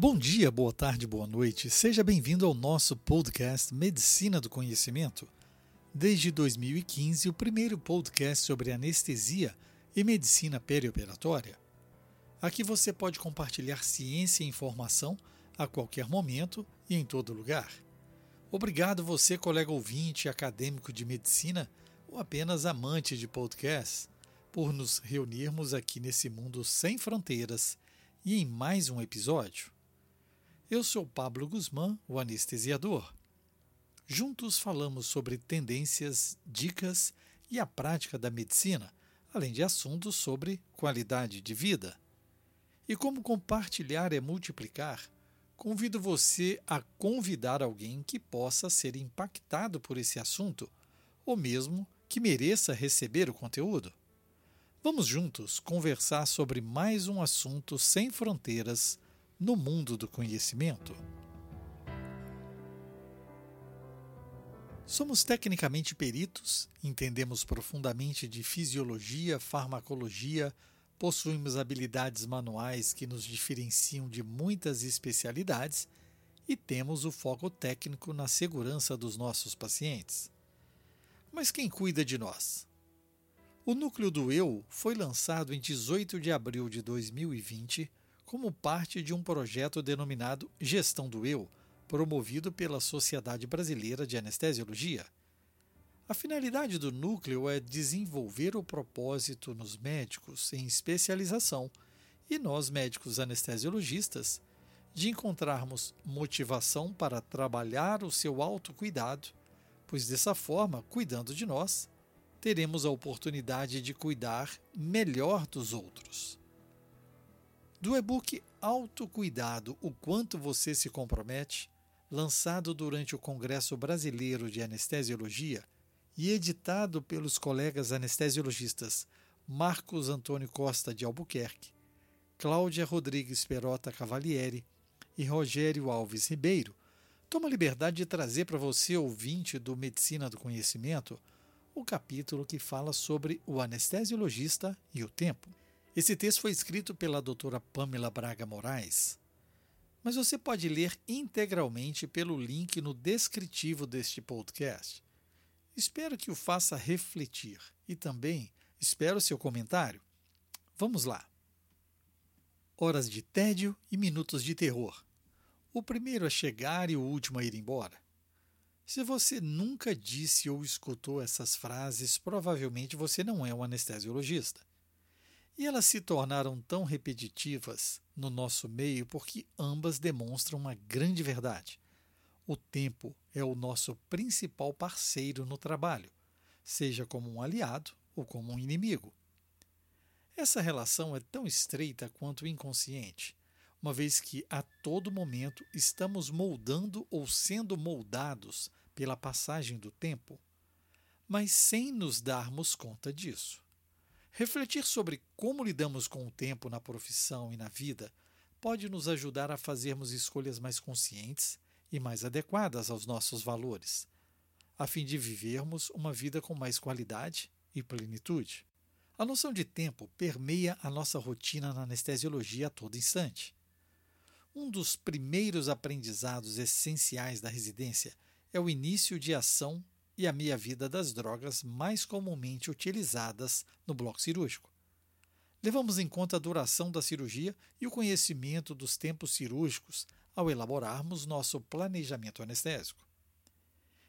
Bom dia, boa tarde, boa noite. Seja bem-vindo ao nosso podcast Medicina do Conhecimento. Desde 2015, o primeiro podcast sobre anestesia e medicina perioperatória. Aqui você pode compartilhar ciência e informação a qualquer momento e em todo lugar. Obrigado você, colega ouvinte, acadêmico de medicina ou apenas amante de podcast, por nos reunirmos aqui nesse mundo sem fronteiras e em mais um episódio. Eu sou Pablo Guzmán, o anestesiador. Juntos falamos sobre tendências, dicas e a prática da medicina, além de assuntos sobre qualidade de vida. E como compartilhar é multiplicar, convido você a convidar alguém que possa ser impactado por esse assunto, ou mesmo que mereça receber o conteúdo. Vamos juntos conversar sobre mais um assunto sem fronteiras no mundo do conhecimento. Somos tecnicamente peritos, entendemos profundamente de fisiologia, farmacologia, possuímos habilidades manuais que nos diferenciam de muitas especialidades e temos o foco técnico na segurança dos nossos pacientes. Mas quem cuida de nós? O núcleo do Eu foi lançado em 18 de abril de 2020 como parte de um projeto denominado Gestão do Eu, promovido pela Sociedade Brasileira de Anestesiologia. A finalidade do núcleo é desenvolver o propósito nos médicos em especialização e nós, médicos anestesiologistas, de encontrarmos motivação para trabalhar o seu autocuidado, pois dessa forma, cuidando de nós, teremos a oportunidade de cuidar melhor dos outros. Do e-book Autocuidado: O quanto você se compromete, lançado durante o Congresso Brasileiro de Anestesiologia e editado pelos colegas anestesiologistas Marcos Antônio Costa de Albuquerque, Cláudia Rodrigues Perota Cavalieri e Rogério Alves Ribeiro, toma a liberdade de trazer para você, ouvinte do Medicina do Conhecimento, o capítulo que fala sobre o anestesiologista e o tempo. Esse texto foi escrito pela doutora Pamela Braga Moraes, mas você pode ler integralmente pelo link no descritivo deste podcast. Espero que o faça refletir e também espero seu comentário. Vamos lá. Horas de tédio e minutos de terror. O primeiro a chegar e o último a ir embora. Se você nunca disse ou escutou essas frases, provavelmente você não é um anestesiologista. E elas se tornaram tão repetitivas no nosso meio porque ambas demonstram uma grande verdade. O tempo é o nosso principal parceiro no trabalho, seja como um aliado ou como um inimigo. Essa relação é tão estreita quanto inconsciente, uma vez que a todo momento estamos moldando ou sendo moldados pela passagem do tempo, mas sem nos darmos conta disso. Refletir sobre como lidamos com o tempo na profissão e na vida pode nos ajudar a fazermos escolhas mais conscientes e mais adequadas aos nossos valores, a fim de vivermos uma vida com mais qualidade e plenitude. A noção de tempo permeia a nossa rotina na anestesiologia a todo instante. Um dos primeiros aprendizados essenciais da residência é o início de ação e a meia-vida das drogas mais comumente utilizadas no bloco cirúrgico. Levamos em conta a duração da cirurgia e o conhecimento dos tempos cirúrgicos ao elaborarmos nosso planejamento anestésico.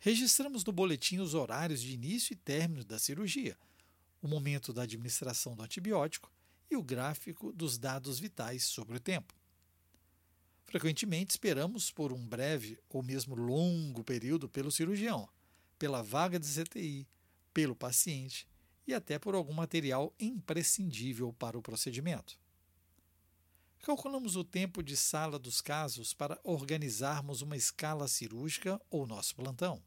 Registramos no boletim os horários de início e término da cirurgia, o momento da administração do antibiótico e o gráfico dos dados vitais sobre o tempo. Frequentemente esperamos por um breve ou mesmo longo período pelo cirurgião pela vaga de CTI, pelo paciente e até por algum material imprescindível para o procedimento. Calculamos o tempo de sala dos casos para organizarmos uma escala cirúrgica ou nosso plantão.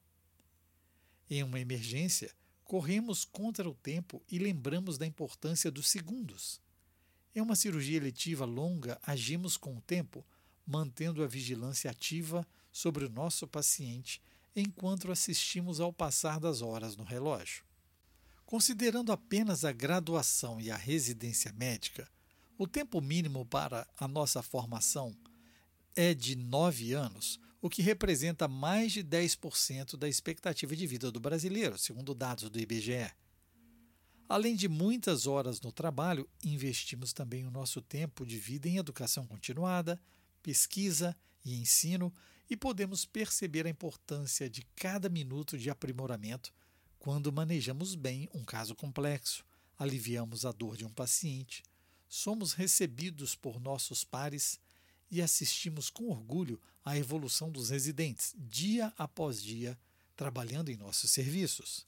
Em uma emergência, corremos contra o tempo e lembramos da importância dos segundos. Em uma cirurgia eletiva longa, agimos com o tempo, mantendo a vigilância ativa sobre o nosso paciente enquanto assistimos ao passar das horas no relógio. Considerando apenas a graduação e a residência médica, o tempo mínimo para a nossa formação é de 9 anos, o que representa mais de 10% da expectativa de vida do brasileiro, segundo dados do IBGE. Além de muitas horas no trabalho, investimos também o nosso tempo de vida em educação continuada, pesquisa e ensino e podemos perceber a importância de cada minuto de aprimoramento quando manejamos bem um caso complexo, aliviamos a dor de um paciente, somos recebidos por nossos pares e assistimos com orgulho à evolução dos residentes, dia após dia, trabalhando em nossos serviços.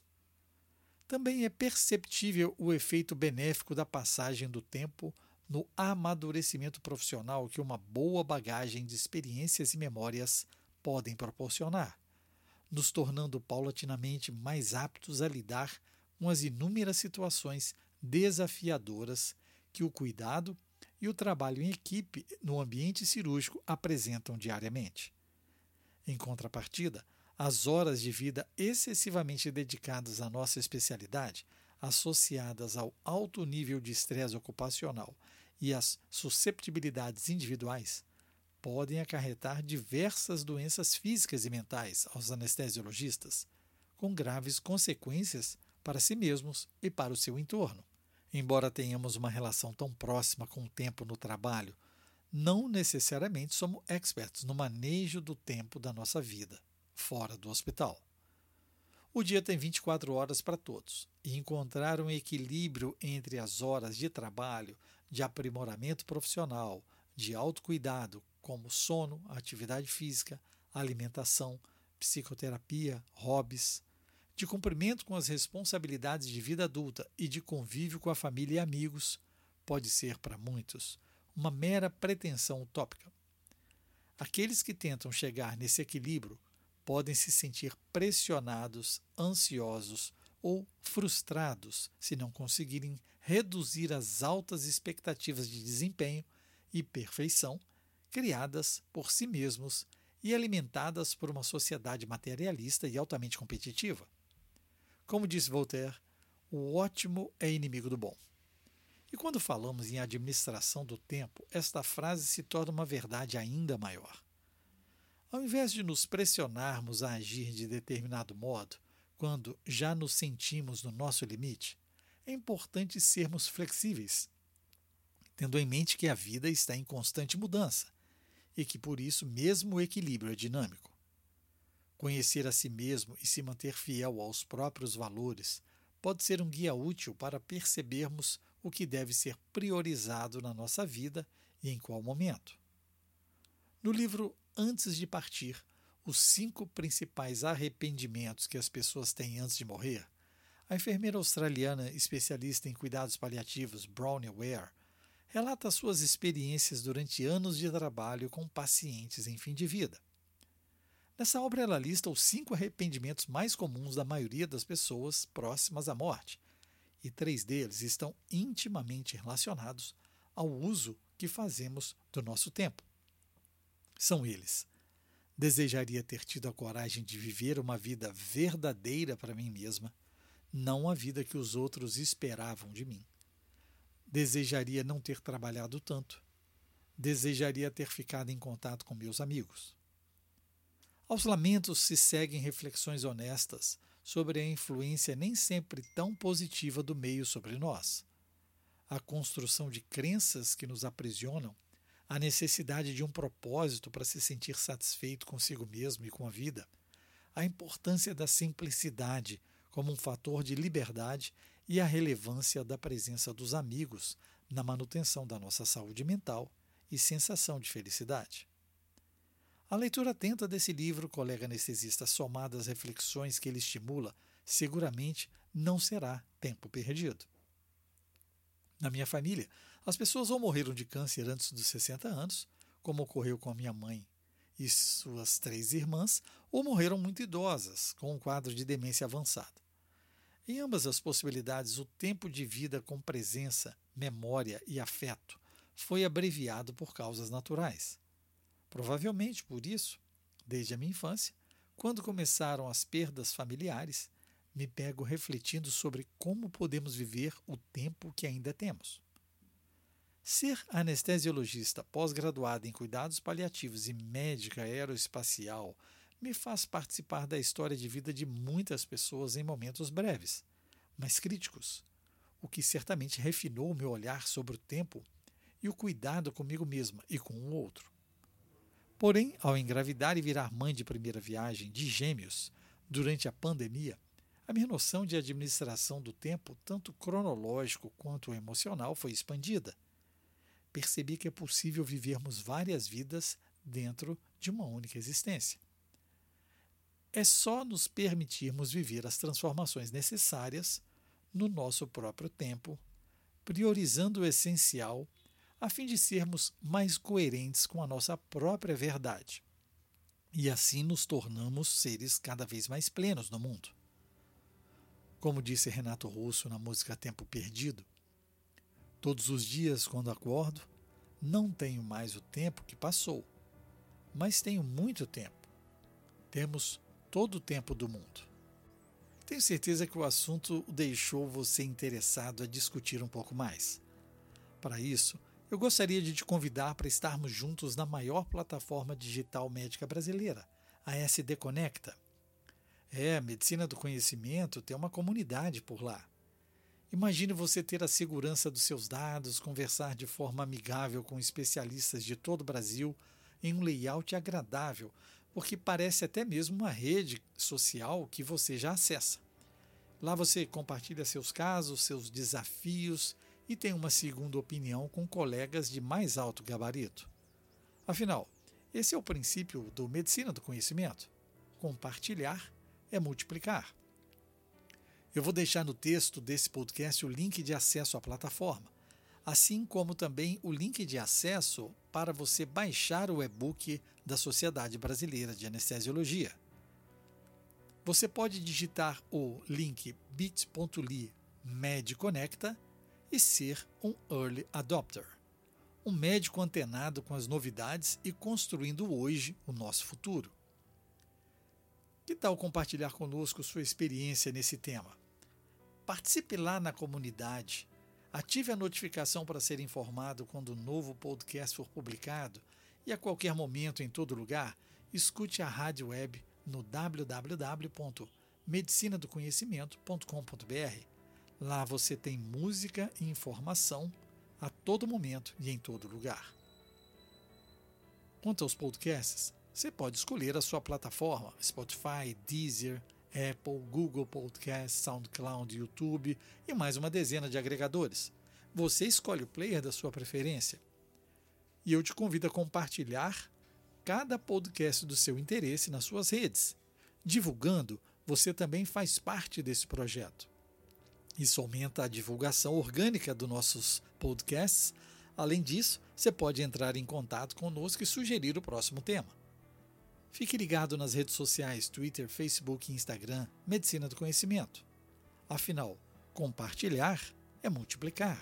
Também é perceptível o efeito benéfico da passagem do tempo no amadurecimento profissional que uma boa bagagem de experiências e memórias podem proporcionar, nos tornando paulatinamente mais aptos a lidar com as inúmeras situações desafiadoras que o cuidado e o trabalho em equipe no ambiente cirúrgico apresentam diariamente. Em contrapartida, as horas de vida excessivamente dedicadas à nossa especialidade, associadas ao alto nível de estresse ocupacional e às susceptibilidades individuais, podem acarretar diversas doenças físicas e mentais aos anestesiologistas, com graves consequências para si mesmos e para o seu entorno. Embora tenhamos uma relação tão próxima com o tempo no trabalho, não necessariamente somos experts no manejo do tempo da nossa vida, fora do hospital. O dia tem 24 horas para todos, e encontrar um equilíbrio entre as horas de trabalho, de aprimoramento profissional, de autocuidado, como sono, atividade física, alimentação, psicoterapia, hobbies, de cumprimento com as responsabilidades de vida adulta e de convívio com a família e amigos, pode ser para muitos uma mera pretensão utópica. Aqueles que tentam chegar nesse equilíbrio podem se sentir pressionados, ansiosos ou frustrados se não conseguirem reduzir as altas expectativas de desempenho e perfeição criadas por si mesmos e alimentadas por uma sociedade materialista e altamente competitiva. Como disse Voltaire, o ótimo é inimigo do bom. E quando falamos em administração do tempo, esta frase se torna uma verdade ainda maior. Ao invés de nos pressionarmos a agir de determinado modo, quando já nos sentimos no nosso limite, é importante sermos flexíveis, tendo em mente que a vida está em constante mudança e que por isso mesmo o equilíbrio é dinâmico. Conhecer a si mesmo e se manter fiel aos próprios valores pode ser um guia útil para percebermos o que deve ser priorizado na nossa vida e em qual momento. No livro Antes de Partir, os cinco principais arrependimentos que as pessoas têm antes de morrer, a enfermeira australiana especialista em cuidados paliativos Brownie Ware relata suas experiências durante anos de trabalho com pacientes em fim de vida. Nessa obra, ela lista os cinco arrependimentos mais comuns da maioria das pessoas próximas à morte, e três deles estão intimamente relacionados ao uso que fazemos do nosso tempo. São eles: desejaria ter tido a coragem de viver uma vida verdadeira para mim mesma, não a vida que os outros esperavam de mim. Desejaria não ter trabalhado tanto. Desejaria ter ficado em contato com meus amigos. Aos lamentos se seguem reflexões honestas sobre a influência nem sempre tão positiva do meio sobre nós. A construção de crenças que nos aprisionam, a necessidade de um propósito para se sentir satisfeito consigo mesmo e com a vida, a importância da simplicidade como um fator de liberdade e a relevância da presença dos amigos na manutenção da nossa saúde mental e sensação de felicidade. A leitura atenta desse livro, colega anestesista, somada às reflexões que ele estimula, seguramente não será tempo perdido. Na minha família, as pessoas ou morreram de câncer antes dos 60 anos, como ocorreu com a minha mãe e suas três irmãs, ou morreram muito idosas, com um quadro de demência avançada. Em ambas as possibilidades, o tempo de vida com presença, memória e afeto foi abreviado por causas naturais. Provavelmente por isso, desde a minha infância, quando começaram as perdas familiares, me pego refletindo sobre como podemos viver o tempo que ainda temos. Ser anestesiologista pós-graduado em cuidados paliativos e médica aeroespacial me faz participar da história de vida de muitas pessoas em momentos breves, mas críticos, o que certamente refinou meu olhar sobre o tempo e o cuidado comigo mesma e com o outro. Porém, ao engravidar e virar mãe de primeira viagem de gêmeos durante a pandemia, a minha noção de administração do tempo, tanto cronológico quanto emocional, foi expandida percebi que é possível vivermos várias vidas dentro de uma única existência. É só nos permitirmos viver as transformações necessárias no nosso próprio tempo, priorizando o essencial, a fim de sermos mais coerentes com a nossa própria verdade. E assim nos tornamos seres cada vez mais plenos no mundo. Como disse Renato Russo na música Tempo Perdido, Todos os dias, quando acordo, não tenho mais o tempo que passou, mas tenho muito tempo. Temos todo o tempo do mundo. Tenho certeza que o assunto deixou você interessado a discutir um pouco mais. Para isso, eu gostaria de te convidar para estarmos juntos na maior plataforma digital médica brasileira, a SD Conecta. É, Medicina do Conhecimento tem uma comunidade por lá. Imagine você ter a segurança dos seus dados, conversar de forma amigável com especialistas de todo o Brasil em um layout agradável, porque parece até mesmo uma rede social que você já acessa. Lá você compartilha seus casos, seus desafios e tem uma segunda opinião com colegas de mais alto gabarito. Afinal, esse é o princípio do medicina do conhecimento. Compartilhar é multiplicar. Eu vou deixar no texto desse podcast o link de acesso à plataforma, assim como também o link de acesso para você baixar o e-book da Sociedade Brasileira de Anestesiologia. Você pode digitar o link bit.ly medconecta e ser um early adopter, um médico antenado com as novidades e construindo hoje o nosso futuro. Que tal compartilhar conosco sua experiência nesse tema? Participe lá na comunidade. Ative a notificação para ser informado quando um novo podcast for publicado e a qualquer momento, em todo lugar, escute a rádio web no www.medicinadoconhecimento.com.br. Lá você tem música e informação a todo momento e em todo lugar. Quanto aos podcasts, você pode escolher a sua plataforma: Spotify, Deezer, Apple, Google Podcast, SoundCloud, YouTube e mais uma dezena de agregadores. Você escolhe o player da sua preferência. E eu te convido a compartilhar cada podcast do seu interesse nas suas redes. Divulgando, você também faz parte desse projeto. Isso aumenta a divulgação orgânica dos nossos podcasts. Além disso, você pode entrar em contato conosco e sugerir o próximo tema. Fique ligado nas redes sociais Twitter, Facebook e Instagram Medicina do Conhecimento. Afinal, compartilhar é multiplicar.